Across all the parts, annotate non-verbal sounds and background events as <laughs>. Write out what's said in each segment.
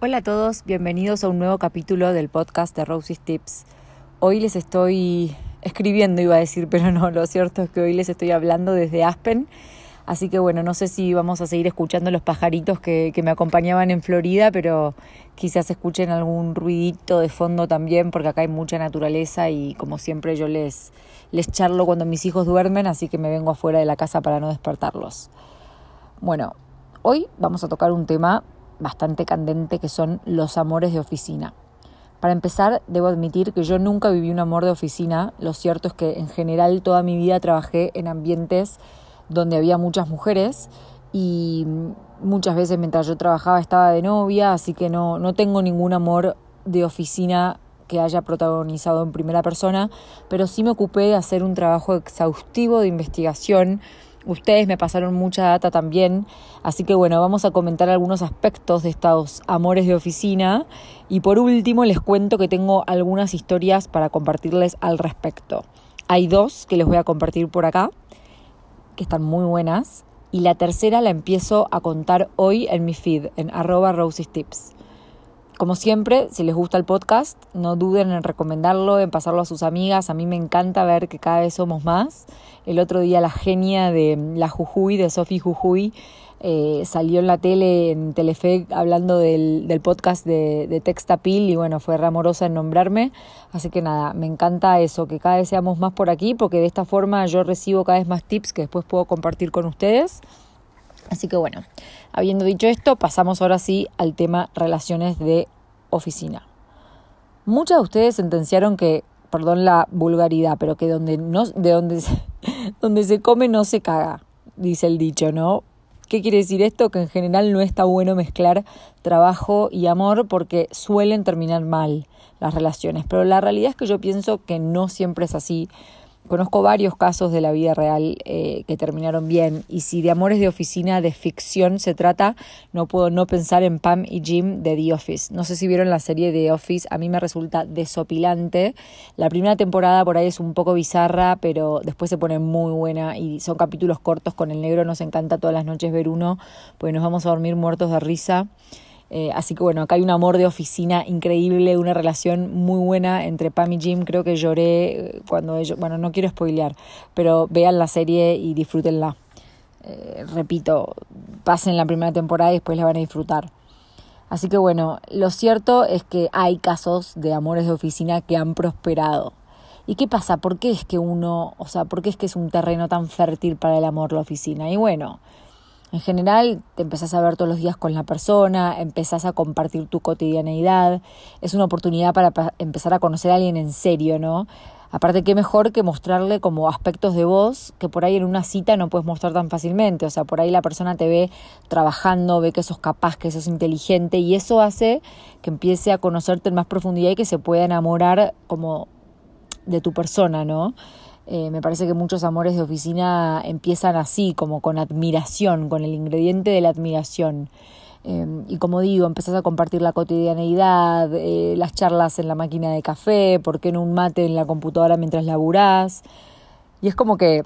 Hola a todos, bienvenidos a un nuevo capítulo del podcast de Rosie's Tips. Hoy les estoy escribiendo, iba a decir, <laughs> pero no, lo cierto es que hoy les estoy hablando desde Aspen. Así que bueno, no sé si vamos a seguir escuchando los pajaritos que, que me acompañaban en Florida, pero quizás escuchen algún ruidito de fondo también, porque acá hay mucha naturaleza y como siempre yo les, les charlo cuando mis hijos duermen, así que me vengo afuera de la casa para no despertarlos. Bueno, hoy vamos a tocar un tema bastante candente que son los amores de oficina. Para empezar, debo admitir que yo nunca viví un amor de oficina. Lo cierto es que en general toda mi vida trabajé en ambientes donde había muchas mujeres y muchas veces mientras yo trabajaba estaba de novia, así que no, no tengo ningún amor de oficina que haya protagonizado en primera persona, pero sí me ocupé de hacer un trabajo exhaustivo de investigación Ustedes me pasaron mucha data también, así que bueno, vamos a comentar algunos aspectos de estos amores de oficina y por último les cuento que tengo algunas historias para compartirles al respecto. Hay dos que les voy a compartir por acá, que están muy buenas, y la tercera la empiezo a contar hoy en mi feed, en arroba. Como siempre, si les gusta el podcast, no duden en recomendarlo, en pasarlo a sus amigas. A mí me encanta ver que cada vez somos más. El otro día la genia de la Jujuy, de Sofi Jujuy, eh, salió en la tele, en Telefe, hablando del, podcast de, de, Textapil y bueno, fue ramorosa en nombrarme. Así que nada, me encanta eso, que cada vez seamos más por aquí, porque de esta forma yo recibo cada vez más tips que después puedo compartir con ustedes. Así que bueno, habiendo dicho esto, pasamos ahora sí al tema relaciones de oficina. Muchas de ustedes sentenciaron que, perdón la vulgaridad, pero que donde no, de donde se, <laughs> donde se come no se caga, dice el dicho, ¿no? ¿Qué quiere decir esto? Que en general no está bueno mezclar trabajo y amor porque suelen terminar mal las relaciones. Pero la realidad es que yo pienso que no siempre es así. Conozco varios casos de la vida real eh, que terminaron bien y si de amores de oficina de ficción se trata, no puedo no pensar en Pam y Jim de The Office. No sé si vieron la serie The Office, a mí me resulta desopilante. La primera temporada por ahí es un poco bizarra, pero después se pone muy buena y son capítulos cortos con el negro, nos encanta todas las noches ver uno, pues nos vamos a dormir muertos de risa. Eh, así que bueno, acá hay un amor de oficina increíble, una relación muy buena entre Pam y Jim. Creo que lloré eh, cuando ellos, bueno, no quiero spoilear, pero vean la serie y disfrútenla. Eh, repito, pasen la primera temporada y después la van a disfrutar. Así que bueno, lo cierto es que hay casos de amores de oficina que han prosperado. ¿Y qué pasa? ¿Por qué es que uno, o sea, por qué es que es un terreno tan fértil para el amor la oficina? Y bueno, en general, te empezás a ver todos los días con la persona, empezás a compartir tu cotidianeidad, es una oportunidad para empezar a conocer a alguien en serio, ¿no? Aparte, qué mejor que mostrarle como aspectos de vos que por ahí en una cita no puedes mostrar tan fácilmente. O sea, por ahí la persona te ve trabajando, ve que sos capaz, que sos inteligente y eso hace que empiece a conocerte en más profundidad y que se pueda enamorar como de tu persona, ¿no? Eh, me parece que muchos amores de oficina empiezan así, como con admiración, con el ingrediente de la admiración. Em, y como digo, empezás a compartir la cotidianeidad, eh, las charlas en la máquina de café, por qué no un mate en la computadora mientras laburás. Y es como que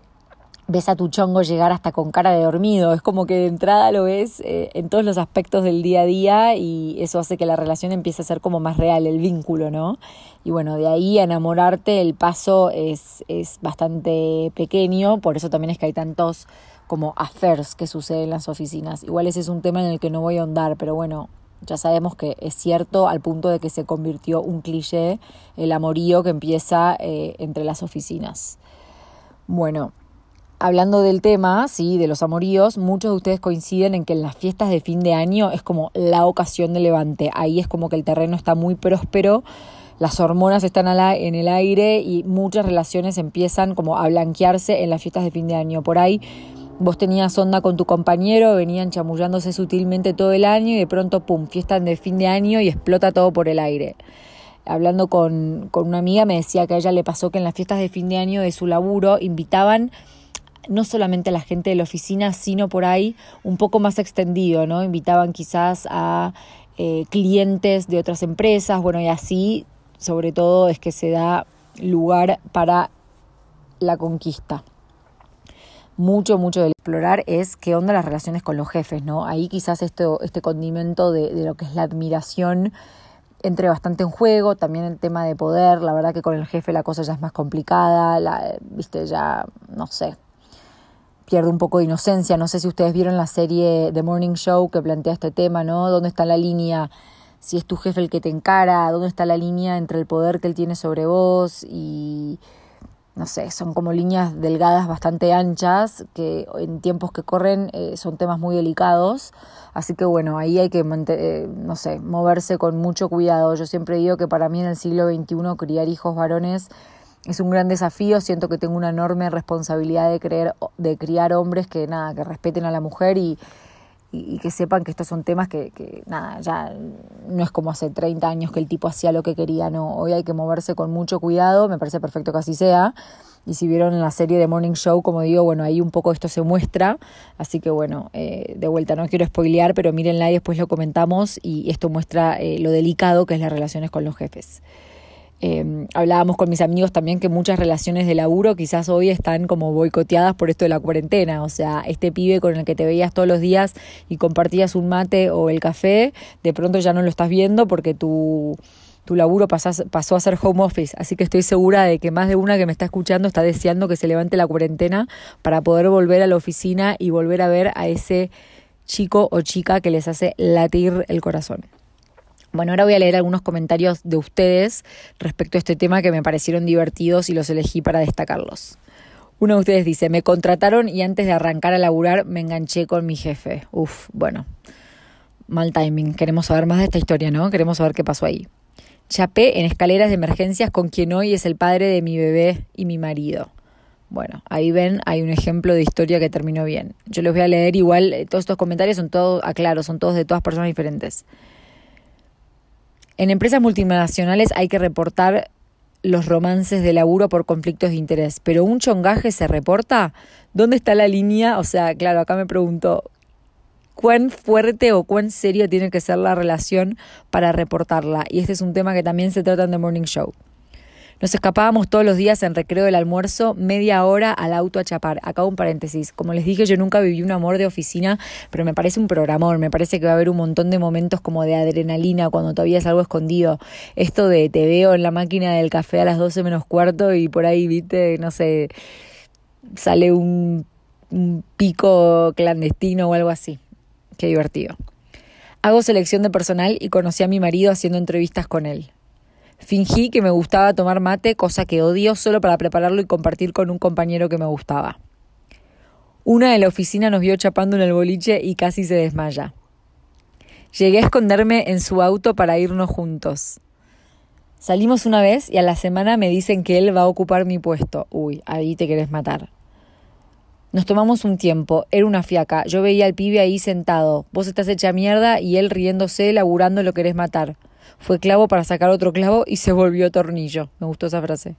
ves a tu chongo llegar hasta con cara de dormido. Es como que de entrada lo ves eh, en todos los aspectos del día a día y eso hace que la relación empiece a ser como más real, el vínculo, ¿no? Y bueno, de ahí a enamorarte el paso es, es bastante pequeño, por eso también es que hay tantos como affairs que suceden en las oficinas. Igual ese es un tema en el que no voy a ahondar, pero bueno, ya sabemos que es cierto al punto de que se convirtió un cliché el amorío que empieza eh, entre las oficinas. Bueno, hablando del tema, sí, de los amoríos, muchos de ustedes coinciden en que en las fiestas de fin de año es como la ocasión de levante. Ahí es como que el terreno está muy próspero, las hormonas están en el aire y muchas relaciones empiezan como a blanquearse en las fiestas de fin de año. Por ahí vos tenías onda con tu compañero, venían chamullándose sutilmente todo el año y de pronto, pum, fiesta de fin de año y explota todo por el aire hablando con, con, una amiga, me decía que a ella le pasó que en las fiestas de fin de año de su laburo invitaban no solamente a la gente de la oficina, sino por ahí un poco más extendido, ¿no? Invitaban quizás a eh, clientes de otras empresas, bueno, y así sobre todo es que se da lugar para la conquista. mucho, mucho de explorar es qué onda las relaciones con los jefes, ¿no? Ahí quizás esto, este condimento de, de lo que es la admiración entre bastante en juego, también el tema de poder, la verdad que con el jefe la cosa ya es más complicada, la, viste, ya, no sé, pierde un poco de inocencia, no sé si ustedes vieron la serie The Morning Show que plantea este tema, ¿no? ¿Dónde está la línea? Si es tu jefe el que te encara, ¿dónde está la línea entre el poder que él tiene sobre vos y no sé, son como líneas delgadas bastante anchas que en tiempos que corren eh, son temas muy delicados. Así que bueno, ahí hay que, eh, no sé, moverse con mucho cuidado. Yo siempre digo que para mí en el siglo XXI criar hijos varones es un gran desafío. Siento que tengo una enorme responsabilidad de, creer, de criar hombres que nada, que respeten a la mujer y, y, que sepan que estos son temas que, que, nada, ya no es como hace 30 años que el tipo hacía lo que quería, no, hoy hay que moverse con mucho cuidado, me parece perfecto que así sea, y si vieron la serie de Morning Show, como digo, bueno, ahí un poco esto se muestra, así que bueno, eh, de vuelta, no quiero spoilear, pero mírenla y después lo comentamos, y esto muestra eh, lo delicado que es las relaciones con los jefes. Eh, hablábamos con mis amigos también que muchas relaciones de laburo quizás hoy están como boicoteadas por esto de la cuarentena. O sea, este pibe con el que te veías todos los días y compartías un mate o el café, de pronto ya no lo estás viendo porque tu, tu laburo pasó a ser home office. Así que estoy segura de que más de una que me está escuchando está deseando que se levante la cuarentena para poder volver a la oficina y volver a ver a ese chico o chica que les hace latir el corazón. Bueno, ahora voy a leer algunos comentarios de ustedes respecto a este tema que me parecieron divertidos y los elegí para destacarlos. Uno de ustedes dice, me contrataron y antes de arrancar a laburar me enganché con mi jefe. Uf, bueno, mal timing. Queremos saber más de esta historia, ¿no? Queremos saber qué pasó ahí. Chapé en escaleras de emergencias con quien hoy es el padre de mi bebé y mi marido. Bueno, ahí ven, hay un ejemplo de historia que terminó bien. Yo les voy a leer igual, eh, todos estos comentarios son todos, aclaro, son todos de todas personas diferentes. En empresas multinacionales hay que reportar los romances de laburo por conflictos de interés, pero un chongaje se reporta. ¿Dónde está la línea? O sea, claro, acá me pregunto, ¿cuán fuerte o cuán serio tiene que ser la relación para reportarla? Y este es un tema que también se trata en The Morning Show. Nos escapábamos todos los días en recreo del almuerzo, media hora al auto a chapar. Acá un paréntesis. Como les dije, yo nunca viví un amor de oficina, pero me parece un programón. Me parece que va a haber un montón de momentos como de adrenalina cuando todavía es algo escondido. Esto de te veo en la máquina del café a las 12 menos cuarto y por ahí, viste, no sé, sale un, un pico clandestino o algo así. Qué divertido. Hago selección de personal y conocí a mi marido haciendo entrevistas con él. Fingí que me gustaba tomar mate, cosa que odio, solo para prepararlo y compartir con un compañero que me gustaba. Una de la oficina nos vio chapando en el boliche y casi se desmaya. Llegué a esconderme en su auto para irnos juntos. Salimos una vez y a la semana me dicen que él va a ocupar mi puesto. Uy, ahí te querés matar. Nos tomamos un tiempo, era una fiaca. Yo veía al pibe ahí sentado. Vos estás hecha mierda y él riéndose, laburando lo querés matar. Fue clavo para sacar otro clavo y se volvió tornillo. Me gustó esa frase.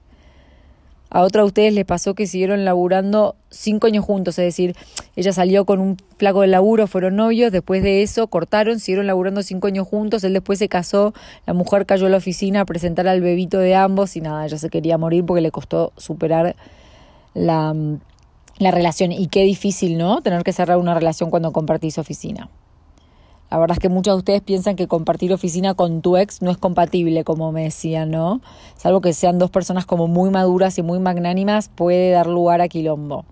A otra de ustedes les pasó que siguieron laburando cinco años juntos, es decir, ella salió con un flaco de laburo, fueron novios, después de eso cortaron, siguieron laburando cinco años juntos, él después se casó, la mujer cayó a la oficina a presentar al bebito de ambos y nada, ella se quería morir porque le costó superar la, la relación. Y qué difícil, ¿no? Tener que cerrar una relación cuando compartís oficina. La verdad es que muchos de ustedes piensan que compartir oficina con tu ex no es compatible, como me decían, ¿no? Salvo que sean dos personas como muy maduras y muy magnánimas, puede dar lugar a quilombo.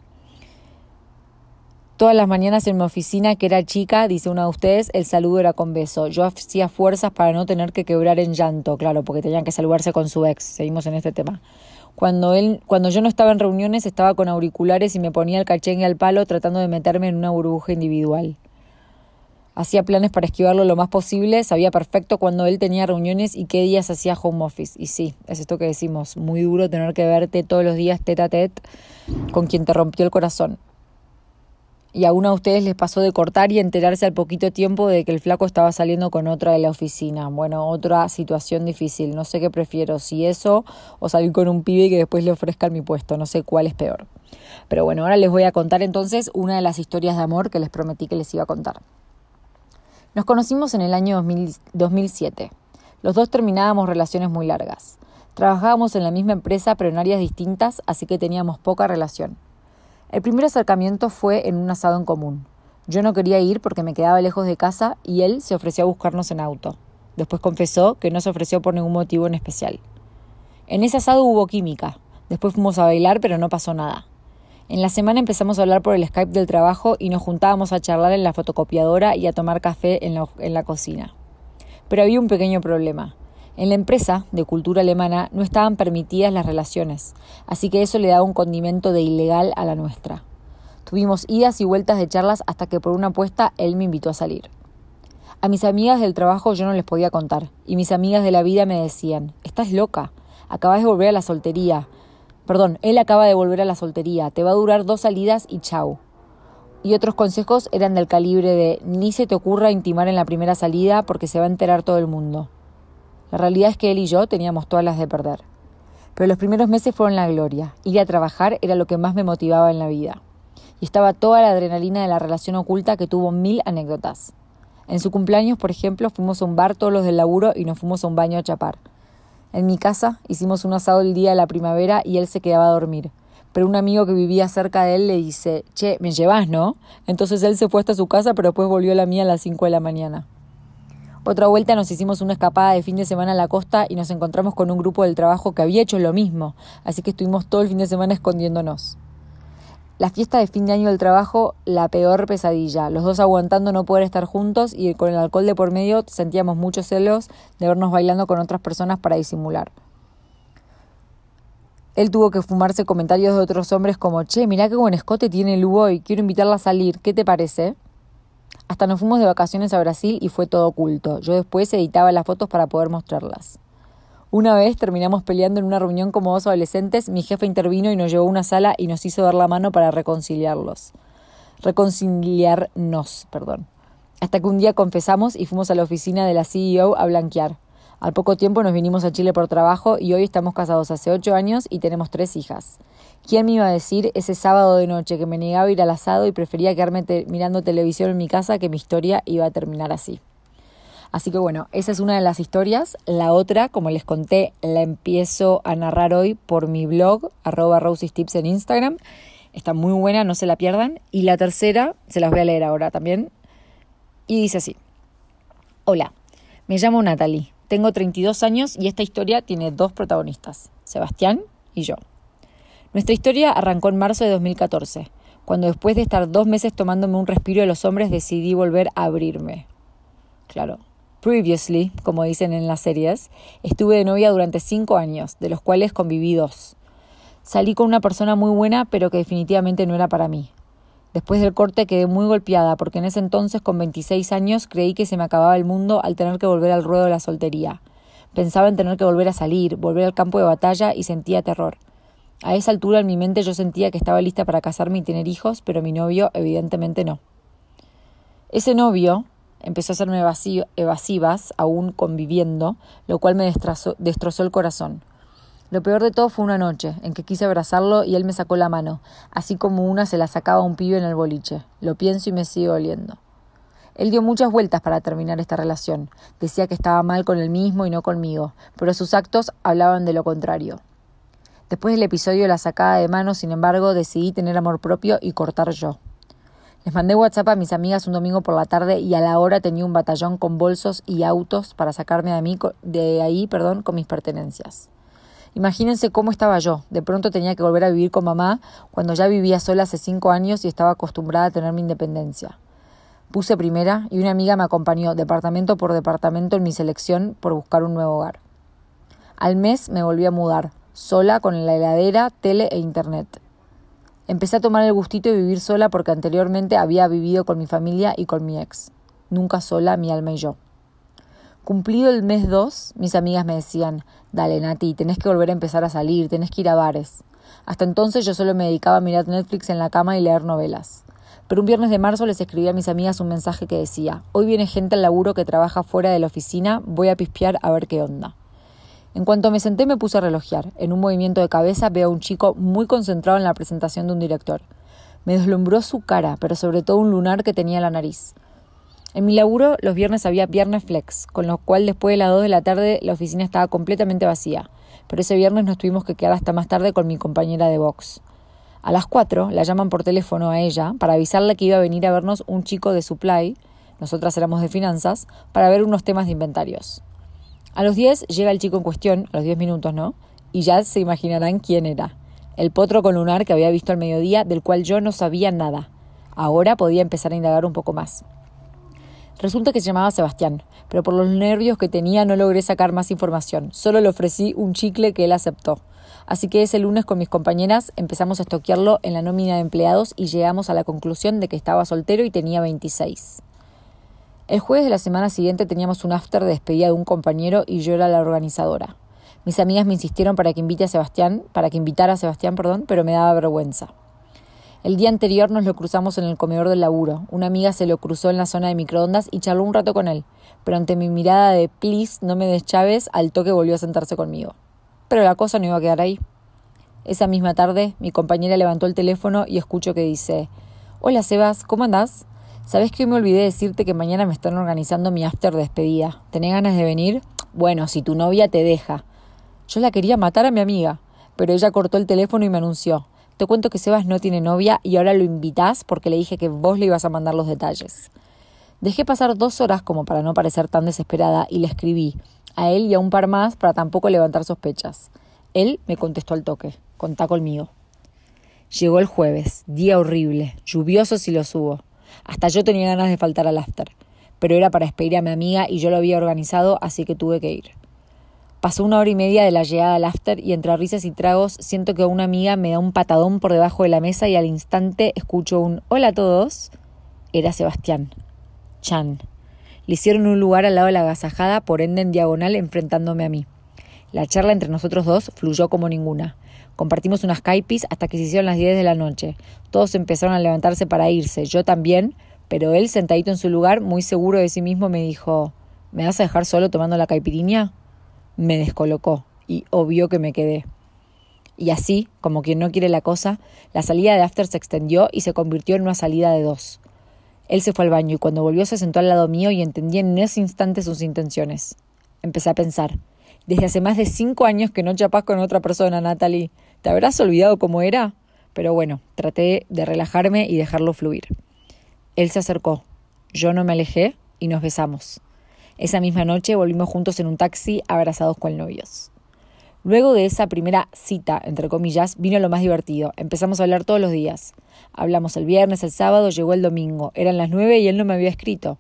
Todas las mañanas en mi oficina, que era chica, dice una de ustedes, el saludo era con beso. Yo hacía fuerzas para no tener que quebrar en llanto, claro, porque tenían que saludarse con su ex. Seguimos en este tema. Cuando él, cuando yo no estaba en reuniones, estaba con auriculares y me ponía el cachengue al palo tratando de meterme en una burbuja individual. Hacía planes para esquivarlo lo más posible, sabía perfecto cuando él tenía reuniones y qué días hacía home office. Y sí, es esto que decimos, muy duro tener que verte todos los días tete a tete con quien te rompió el corazón. Y a uno de ustedes les pasó de cortar y enterarse al poquito tiempo de que el flaco estaba saliendo con otra de la oficina. Bueno, otra situación difícil. No sé qué prefiero, si eso o salir con un pibe que después le ofrezcan mi puesto. No sé cuál es peor. Pero bueno, ahora les voy a contar entonces una de las historias de amor que les prometí que les iba a contar. Nos conocimos en el año 2007. Los dos terminábamos relaciones muy largas. Trabajábamos en la misma empresa pero en áreas distintas, así que teníamos poca relación. El primer acercamiento fue en un asado en común. Yo no quería ir porque me quedaba lejos de casa y él se ofreció a buscarnos en auto. Después confesó que no se ofreció por ningún motivo en especial. En ese asado hubo química. Después fuimos a bailar, pero no pasó nada. En la semana empezamos a hablar por el Skype del trabajo y nos juntábamos a charlar en la fotocopiadora y a tomar café en la, cocina. Pero había un pequeño problema. En la empresa de cultura alemana no estaban permitidas las relaciones, así que eso le daba un condimento de ilegal a la nuestra. Tuvimos idas y vueltas de charlas hasta que por una apuesta él me invitó a salir. A mis amigas del trabajo yo no les podía contar, y mis amigas de la vida me decían, estás loca, acabas de volver a la soltería. Perdón, él acaba de volver a la soltería, te va a durar dos salidas y chau. Y otros consejos eran del calibre de ni se te ocurra intimar en la primera salida porque se va a enterar todo el mundo. La realidad es que él y yo teníamos todas las de perder. Pero los primeros meses fueron la gloria. Ir a trabajar era lo que más me motivaba en la vida. Y estaba toda la adrenalina de la relación oculta que tuvo mil anécdotas. En su cumpleaños, por ejemplo, fuimos a un bar todos los del laburo y nos fuimos a un baño a chapar. En mi casa hicimos un asado el día de la primavera y él se quedaba a dormir. Pero un amigo que vivía cerca de él le dice, che, me llevas, ¿no? Entonces él se fue hasta su casa, pero después volvió a la mía a las 5 de la mañana. Otra vuelta nos hicimos una escapada de fin de semana a la costa y nos encontramos con un grupo del trabajo que había hecho lo mismo, así que estuvimos todo el fin de semana escondiéndonos. La fiesta de fin de año del trabajo, la peor pesadilla, los dos aguantando no poder estar juntos y con el alcohol de por medio sentíamos muchos celos de vernos bailando con otras personas para disimular. Él tuvo que fumarse comentarios de otros hombres como, che, mirá qué buen escote tiene el y quiero invitarla a salir, ¿qué te parece? Hasta nos fuimos de vacaciones a Brasil y fue todo oculto. Yo después editaba las fotos para poder mostrarlas. Una vez terminamos peleando en una reunión como dos adolescentes, mi jefe intervino y nos llevó a una sala y nos hizo dar la mano para reconciliarlos. Reconciliarnos, perdón. Hasta que un día confesamos y fuimos a la oficina de la CEO a blanquear. Al poco tiempo nos vinimos a Chile por trabajo y hoy estamos casados hace ocho años y tenemos tres hijas. ¿Quién me iba a decir ese sábado de noche que me negaba a ir al asado y prefería quedarme mirando televisión en mi casa que mi historia iba a terminar así? Así que bueno, esa es una de las historias. La otra, como les conté, la empiezo a narrar hoy por mi blog, arroba Tips en Instagram. Está muy buena, no se la pierdan. Y la tercera, se las voy a leer ahora también. Y dice así. Hola, me llamo Natalie. Tengo 32 años y esta historia tiene dos protagonistas, Sebastián y yo. Nuestra historia arrancó en marzo de 2014, cuando después de estar dos meses tomándome un respiro de los hombres decidí volver a abrirme. Claro, previously, como dicen en las series, estuve de novia durante cinco años, de los cuales conviví dos. Salí con una persona muy buena, pero que definitivamente no era para mí. Después del corte quedé muy golpeada porque en ese entonces, con 26 años, creí que se me acababa el mundo al tener que volver al ruedo de la soltería. Pensaba en tener que volver a salir, volver al campo de batalla y sentía terror. A esa altura en mi mente yo sentía que estaba lista para casarme y tener hijos, pero mi novio evidentemente no. Ese novio empezó a hacerme evasivas, aún conviviendo, lo cual me destrozó el corazón. Lo peor de todo fue una noche en que quise abrazarlo y él me sacó la mano, así como una se la sacaba a un pibe en el boliche. Lo pienso y me sigue oliendo. Él dio muchas vueltas para terminar esta relación. Decía que estaba mal con él mismo y no conmigo, pero sus actos hablaban de lo contrario. Después del episodio de la sacada de mano, sin embargo, decidí tener amor propio y cortar yo. Les mandé WhatsApp a mis amigas un domingo por la tarde y a la hora tenía un batallón con bolsos y autos para sacarme de, mí, de ahí perdón, con mis pertenencias. Imagínense cómo estaba yo. De pronto tenía que volver a vivir con mamá cuando ya vivía sola hace cinco años y estaba acostumbrada a tener mi independencia. Puse primera y una amiga me acompañó departamento por departamento en mi selección por buscar un nuevo hogar. Al mes me volví a mudar, sola con la heladera, tele e internet. Empecé a tomar el gustito de vivir sola porque anteriormente había vivido con mi familia y con mi ex. Nunca sola, mi alma y yo. Cumplido el mes 2, mis amigas me decían, dale Nati, tenés que volver a empezar a salir, tenés que ir a bares. Hasta entonces yo solo me dedicaba a mirar Netflix en la cama y leer novelas. Pero un viernes de marzo les escribí a mis amigas un mensaje que decía, hoy viene gente al laburo que trabaja fuera de la oficina, voy a pispear a ver qué onda. En cuanto me senté me puse a relojear. En un movimiento de cabeza veo a un chico muy concentrado en la presentación de un director. Me deslumbró su cara, pero sobre todo un lunar que tenía en la nariz. En mi laburo los viernes había viernes flex, con lo cual después de las 2 de la tarde la oficina estaba completamente vacía, pero ese viernes nos tuvimos que quedar hasta más tarde con mi compañera de box. A las 4 la llaman por teléfono a ella para avisarle que iba a venir a vernos un chico de supply, nosotras éramos de finanzas, para ver unos temas de inventarios. A los 10 llega el chico en cuestión, a los 10 minutos, ¿no? Y ya se imaginarán quién era. El potro con lunar que había visto al mediodía, del cual yo no sabía nada. Ahora podía empezar a indagar un poco más. Resulta que se llamaba Sebastián, pero por los nervios que tenía no logré sacar más información. Solo le ofrecí un chicle que él aceptó. Así que ese lunes con mis compañeras empezamos a estoquearlo en la nómina de empleados y llegamos a la conclusión de que estaba soltero y tenía 26. El jueves de la semana siguiente teníamos un after de despedida de un compañero y yo era la organizadora. Mis amigas me insistieron para que invite a Sebastián, para que invitara a Sebastián, perdón, pero me daba vergüenza. El día anterior nos lo cruzamos en el comedor del laburo. Una amiga se lo cruzó en la zona de microondas y charló un rato con él, pero ante mi mirada de please, no me des chaves, al toque volvió a sentarse conmigo pero la cosa no iba a quedar ahí. Esa misma tarde, mi compañera levantó el teléfono y escucho que dice, Hola Sebas, ¿cómo andás? ¿Sabés que hoy me olvidé decirte que mañana me están organizando mi after despedida? ¿Tenés ganas de venir? Bueno, si tu novia te deja. Yo la quería matar a mi amiga, pero ella cortó el teléfono y me anunció. Te cuento que Sebas no tiene novia y ahora lo invitás porque le dije que vos le ibas a mandar los detalles. Dejé pasar dos horas como para no parecer tan desesperada y le escribí a él y a un par más para tampoco levantar sospechas. Él me contestó al toque, contá conmigo. Llegó el jueves, día horrible, lluvioso si lo hubo. Hasta yo tenía ganas de faltar al after, pero era para despedir a mi amiga y yo lo había organizado, así que tuve que ir. Pasó una hora y media de la llegada al after y entre risas y tragos siento que una amiga me da un patadón por debajo de la mesa y al instante escucho un Hola a todos. Era Sebastián. Chan. Le hicieron un lugar al lado de la agasajada, por ende en diagonal, enfrentándome a mí. La charla entre nosotros dos fluyó como ninguna. Compartimos unas caipis hasta que se hicieron las 10 de la noche. Todos empezaron a levantarse para irse, yo también, pero él, sentadito en su lugar, muy seguro de sí mismo, me dijo ¿Me vas a dejar solo tomando la caipiriña? Me descolocó y obvio que me quedé. Y así, como quien no quiere la cosa, la salida de After se extendió y se convirtió en una salida de dos. Él se fue al baño y cuando volvió se sentó al lado mío y entendí en ese instante sus intenciones. Empecé a pensar. Desde hace más de cinco años que no chapas con otra persona, Natalie. ¿Te habrás olvidado cómo era? Pero bueno, traté de relajarme y dejarlo fluir. Él se acercó. Yo no me alejé y nos besamos. Esa misma noche volvimos juntos en un taxi abrazados con novios. Luego de esa primera cita, entre comillas, vino lo más divertido. Empezamos a hablar todos los días. Hablamos el viernes, el sábado, llegó el domingo. Eran las nueve y él no me había escrito.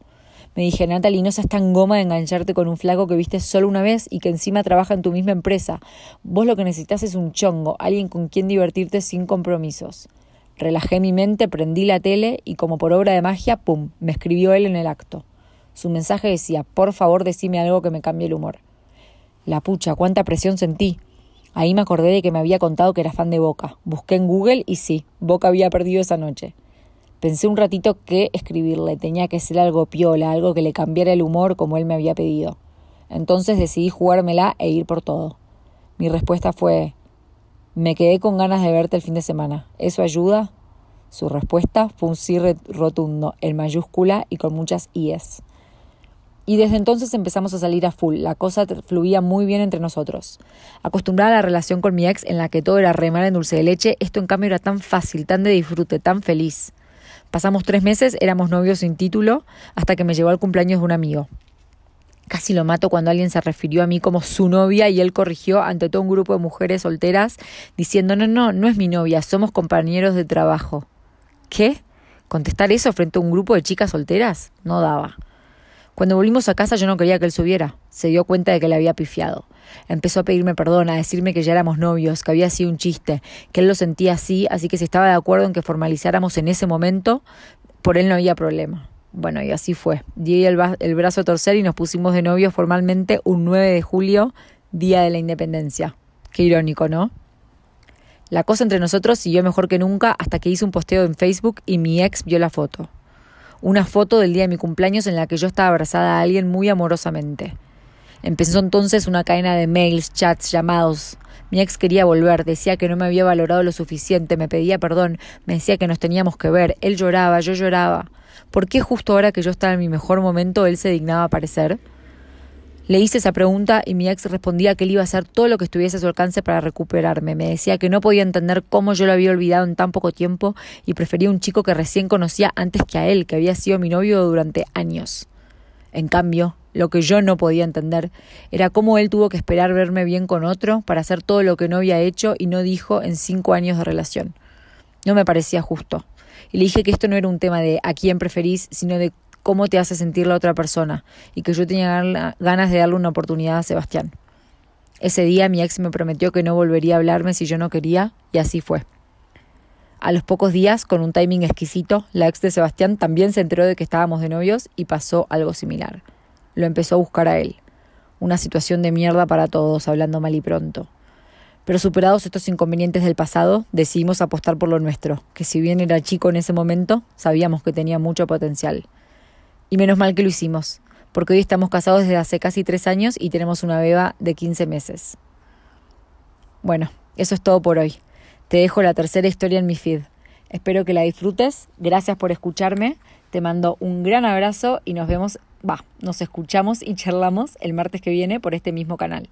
Me dije, Natalie, no seas tan goma de engancharte con un flaco que viste solo una vez y que encima trabaja en tu misma empresa. Vos lo que necesitas es un chongo, alguien con quien divertirte sin compromisos. Relajé mi mente, prendí la tele y como por obra de magia, ¡pum!, me escribió él en el acto. Su mensaje decía, por favor decime algo que me cambie el humor. La pucha, cuánta presión sentí. Ahí me acordé de que me había contado que era fan de Boca. Busqué en Google y sí, Boca había perdido esa noche. Pensé un ratito qué escribirle, tenía que ser algo piola, algo que le cambiara el humor como él me había pedido. Entonces decidí jugármela e ir por todo. Mi respuesta fue, me quedé con ganas de verte el fin de semana. ¿Eso ayuda? Su respuesta fue un sí rotundo, en mayúscula y con muchas IES. Y desde entonces empezamos a salir a full. La cosa fluía muy bien entre nosotros. Acostumbrada a la relación con mi ex en la que todo era remar en dulce de leche, esto en cambio era tan fácil, tan de disfrute, tan feliz. Pasamos tres meses, éramos novios sin título, hasta que me llevó al cumpleaños de un amigo. Casi lo mato cuando alguien se refirió a mí como su novia y él corrigió ante todo un grupo de mujeres solteras diciendo, no, no, no es mi novia, somos compañeros de trabajo. ¿Qué? ¿Contestar eso frente a un grupo de chicas solteras? No daba. Cuando volvimos a casa yo no quería que él subiera. Se dio cuenta de que le había pifiado. Empezó a pedirme perdón, a decirme que ya éramos novios, que había sido un chiste, que él lo sentía así, así que si estaba de acuerdo en que formalizáramos en ese momento, por él no había problema. Bueno, y así fue. Di el, el brazo a torcer y nos pusimos de novios formalmente un 9 de julio, día de la independencia. Qué irónico, ¿no? La cosa entre nosotros siguió mejor que nunca hasta que hice un posteo en Facebook y mi ex vio la foto una foto del día de mi cumpleaños en la que yo estaba abrazada a alguien muy amorosamente. Empezó entonces una cadena de mails, chats, llamados. Mi ex quería volver, decía que no me había valorado lo suficiente, me pedía perdón, me decía que nos teníamos que ver, él lloraba, yo lloraba. ¿Por qué justo ahora que yo estaba en mi mejor momento él se dignaba aparecer? Le hice esa pregunta y mi ex respondía que él iba a hacer todo lo que estuviese a su alcance para recuperarme. Me decía que no podía entender cómo yo lo había olvidado en tan poco tiempo y prefería un chico que recién conocía antes que a él, que había sido mi novio durante años. En cambio, lo que yo no podía entender era cómo él tuvo que esperar verme bien con otro para hacer todo lo que no había hecho y no dijo en cinco años de relación. No me parecía justo. Y le dije que esto no era un tema de a quién preferís, sino de cómo te hace sentir la otra persona y que yo tenía ganas de darle una oportunidad a Sebastián. Ese día mi ex me prometió que no volvería a hablarme si yo no quería y así fue. A los pocos días, con un timing exquisito, la ex de Sebastián también se enteró de que estábamos de novios y pasó algo similar. Lo empezó a buscar a él. Una situación de mierda para todos, hablando mal y pronto. Pero superados estos inconvenientes del pasado, decidimos apostar por lo nuestro, que si bien era chico en ese momento, sabíamos que tenía mucho potencial. Y menos mal que lo hicimos, porque hoy estamos casados desde hace casi tres años y tenemos una beba de 15 meses. Bueno, eso es todo por hoy. Te dejo la tercera historia en mi feed. Espero que la disfrutes. Gracias por escucharme. Te mando un gran abrazo y nos vemos, va, nos escuchamos y charlamos el martes que viene por este mismo canal.